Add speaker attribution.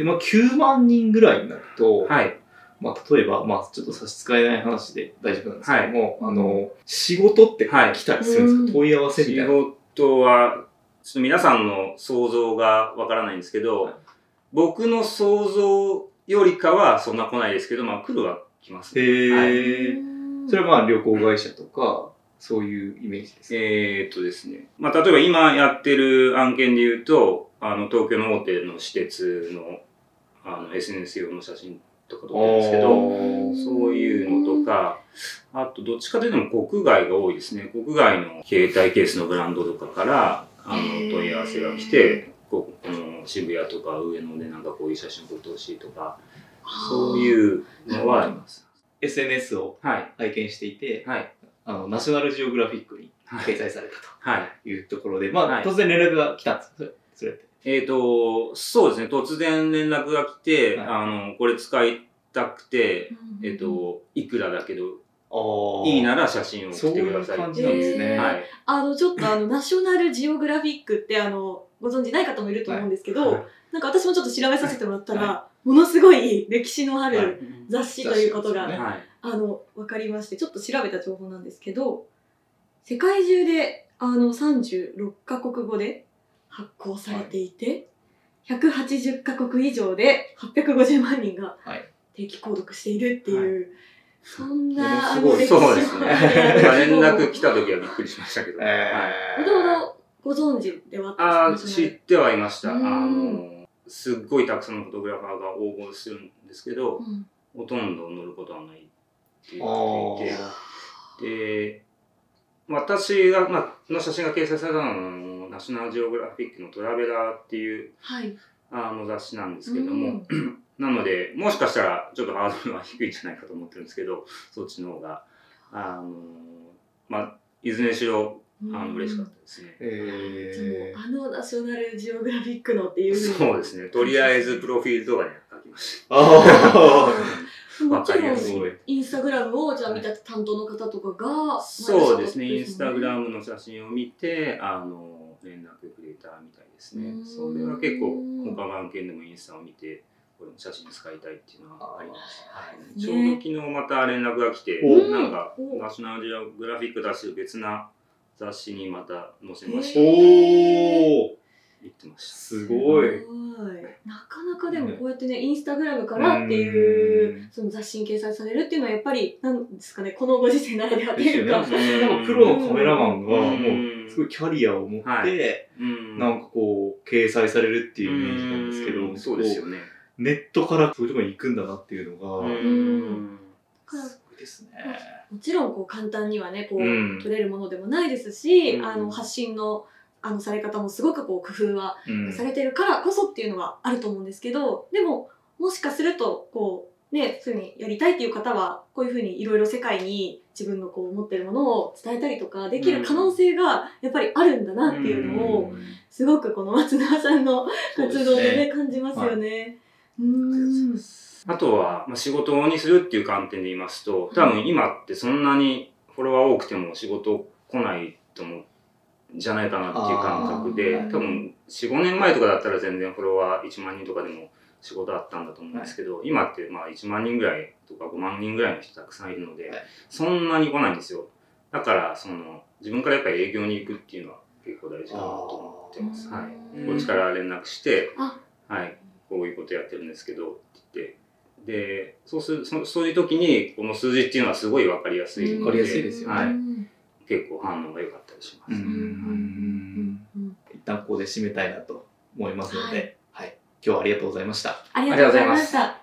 Speaker 1: で、まあ、9万人ぐらいになると、
Speaker 2: はい。
Speaker 1: まあ、例えば、まあ、ちょっと差し支えない話で大丈夫なんですけども、
Speaker 3: はい
Speaker 1: あの、仕事って
Speaker 2: はい
Speaker 1: 来たりするんですか、
Speaker 3: うん
Speaker 1: 問い合わせみ
Speaker 2: 仕
Speaker 1: たいな。
Speaker 2: 事は、ちょっと皆さんの想像がわからないんですけど、
Speaker 1: はい
Speaker 2: 僕の想像よりかはそんな来ないですけど、まあ来るは来ます、
Speaker 1: へ
Speaker 2: ね。
Speaker 1: ー。それはまあ、旅行会社とか、そういうイメージですか、
Speaker 2: えーっとですね。まあ、例えば今やってる案件で言うと、あの、東京の大手の私鉄の、あの、SNS 用の写真とか撮ってるんですけど、そういうのとか、あと、どっちかというと国外が多いですね。国外の携帯ケースのブランドとかから、あの、問い合わせが来て、ここの渋谷とか上野でなんかこういう写真撮ってほしいとか、そう
Speaker 3: う。
Speaker 2: いうのはあります。
Speaker 1: SNS を
Speaker 2: はい。
Speaker 1: 拝見していて、
Speaker 2: はい。
Speaker 1: あの、ナショナルジオグラフィックに
Speaker 2: はい。
Speaker 1: 掲載された
Speaker 2: はい。
Speaker 1: というところで、まあ、
Speaker 2: はい
Speaker 1: 突然連絡が来たんですそれそれって。
Speaker 2: えっ、と、そうですね。突然連絡が来て、
Speaker 1: はい
Speaker 2: あの、これ使いたくて、
Speaker 3: うん
Speaker 2: えっ、、と、いくらだけど、
Speaker 1: あ
Speaker 2: いいなら写真を送ってください
Speaker 1: そういう感じなんですね。
Speaker 2: はい。
Speaker 3: あの、ちょっとあの、ナショナルジオグラフィックってあの、ご存知ない方もいると思うんですけど、
Speaker 1: はい
Speaker 3: なんか私もちょっと調べさせてもらったら、
Speaker 1: は
Speaker 3: ものすごい歴史のあ
Speaker 1: はい
Speaker 3: る雑誌ということが、
Speaker 1: ね
Speaker 2: はい。
Speaker 3: あの、わかりまして、ちょっと調べた情報なんですけど、世界中で、あの、36カ国語で発行されていて、180カ国以上で850万人が
Speaker 1: はい。
Speaker 3: 定期購読しているっていう、そんな、
Speaker 1: すごい。
Speaker 2: そうですね。連絡来た時はびっくりしましたけど。はい。
Speaker 1: え
Speaker 3: もともとご存知では
Speaker 2: ああ、
Speaker 3: ったんですか？
Speaker 2: 知ってはいました。あ
Speaker 3: うん。
Speaker 2: の、すっごいたくさんのフォトグラファーが応募するんですけど、
Speaker 3: うん。
Speaker 2: ほとんど乗ることはないって言
Speaker 1: あ
Speaker 2: っていて、で、私が、まあ、の写真が掲載されたのは、あのナショナルジオグラフィックのトラベラーっていう
Speaker 3: はい。
Speaker 2: あの雑誌なんですけども、
Speaker 3: うん
Speaker 2: なので、もしかしたらちょっとハードルは低いんじゃないかと思ってるんですけど、そっちの方が、あの、まあ、いずれにしろ、あの、嬉しかったですね。
Speaker 1: え
Speaker 3: でもあのナショナルジオグラフィックのっていう
Speaker 2: そうですね。とりあえずプロフィールとかに書きまし
Speaker 1: あ
Speaker 3: もちろん
Speaker 2: わかりやす
Speaker 1: い
Speaker 3: インスタグラムをじゃあ見た担当の方とかが
Speaker 2: た。そうですね。インスタグラ
Speaker 3: ム
Speaker 2: ムの写真を見て、あの、連絡くれたみたいですね
Speaker 3: う。ん
Speaker 2: それは結構、他の案件でもインスタを見て、これも写真使いたいっていうのはあります。はい、ちょうど昨日また連絡が来て、
Speaker 1: お
Speaker 2: なんか、
Speaker 3: お
Speaker 2: ナショナルジオグラフィック出してる別な雑誌にまた載せまし
Speaker 1: ー
Speaker 2: た。
Speaker 1: おー
Speaker 2: 言ってました。
Speaker 1: すごい。
Speaker 3: なかなかでもこうやってねインスタグラムからっていううんその雑誌に掲載されるっていうのはやっぱりなんですかねこのご時世ならではっていうか。
Speaker 1: プロのカメラマンが
Speaker 2: うん。
Speaker 1: もうすごいキャリアを持って、
Speaker 2: うん。
Speaker 1: なんかこう、掲載されるっていうイメージなんですけど、
Speaker 2: うん。そうですよね。
Speaker 1: ネットからそういうところに行くんだなっていうのが、すごいですね。
Speaker 3: もちろんこう簡単にはねこう、
Speaker 1: うん。
Speaker 3: 取れるものでもないですし、
Speaker 1: うん。
Speaker 3: あの発信のあのされ方もすごくこう工夫は
Speaker 1: うん。
Speaker 3: されてるからこそっていうのはあると思うんですけどでももしかするとこうねそういうふうにやりたいっていう方はこういうふうにいろいろ世界に自分のこう持ってるものを伝えたりとかできる可能性がやっぱりあるんだなっていうのを
Speaker 1: うん。
Speaker 3: すごくこの松永さんの活動でね感じますよね。うーん。
Speaker 2: あとは、まあ、仕事にするっていう観点で言いますと、多分今ってそんなにフォロワー多くても仕事来ないと思う、じゃないかなっていう感覚で
Speaker 3: あー、
Speaker 2: 多分4、5年前とかだったら全然フォロワー1万人とかでも仕事あったんだと思うんですけど、今ってまあ1万人ぐらいとか5万人ぐらいの人たくさんいるので、
Speaker 1: はい
Speaker 2: そんなに来ないんですよ。だから、その、自分からやっぱり営業に行くっていうのは結構大事かなと思ってます。はい。
Speaker 3: うん
Speaker 2: こっちから連絡して、
Speaker 3: あ
Speaker 2: はい、こういうことやってるんですけど、って言って、で、そうする、そそういう時に、この数字っていうのはすごいわかりやすいので、
Speaker 1: わかりやすいですよね
Speaker 2: はい。
Speaker 3: うん
Speaker 2: 結構反応が良かったりします。
Speaker 1: うん
Speaker 3: うん
Speaker 1: 一旦ここで締めたいなと思いますの
Speaker 3: は
Speaker 1: で、はい。今日はありがとうございました。
Speaker 3: ありがとうございました。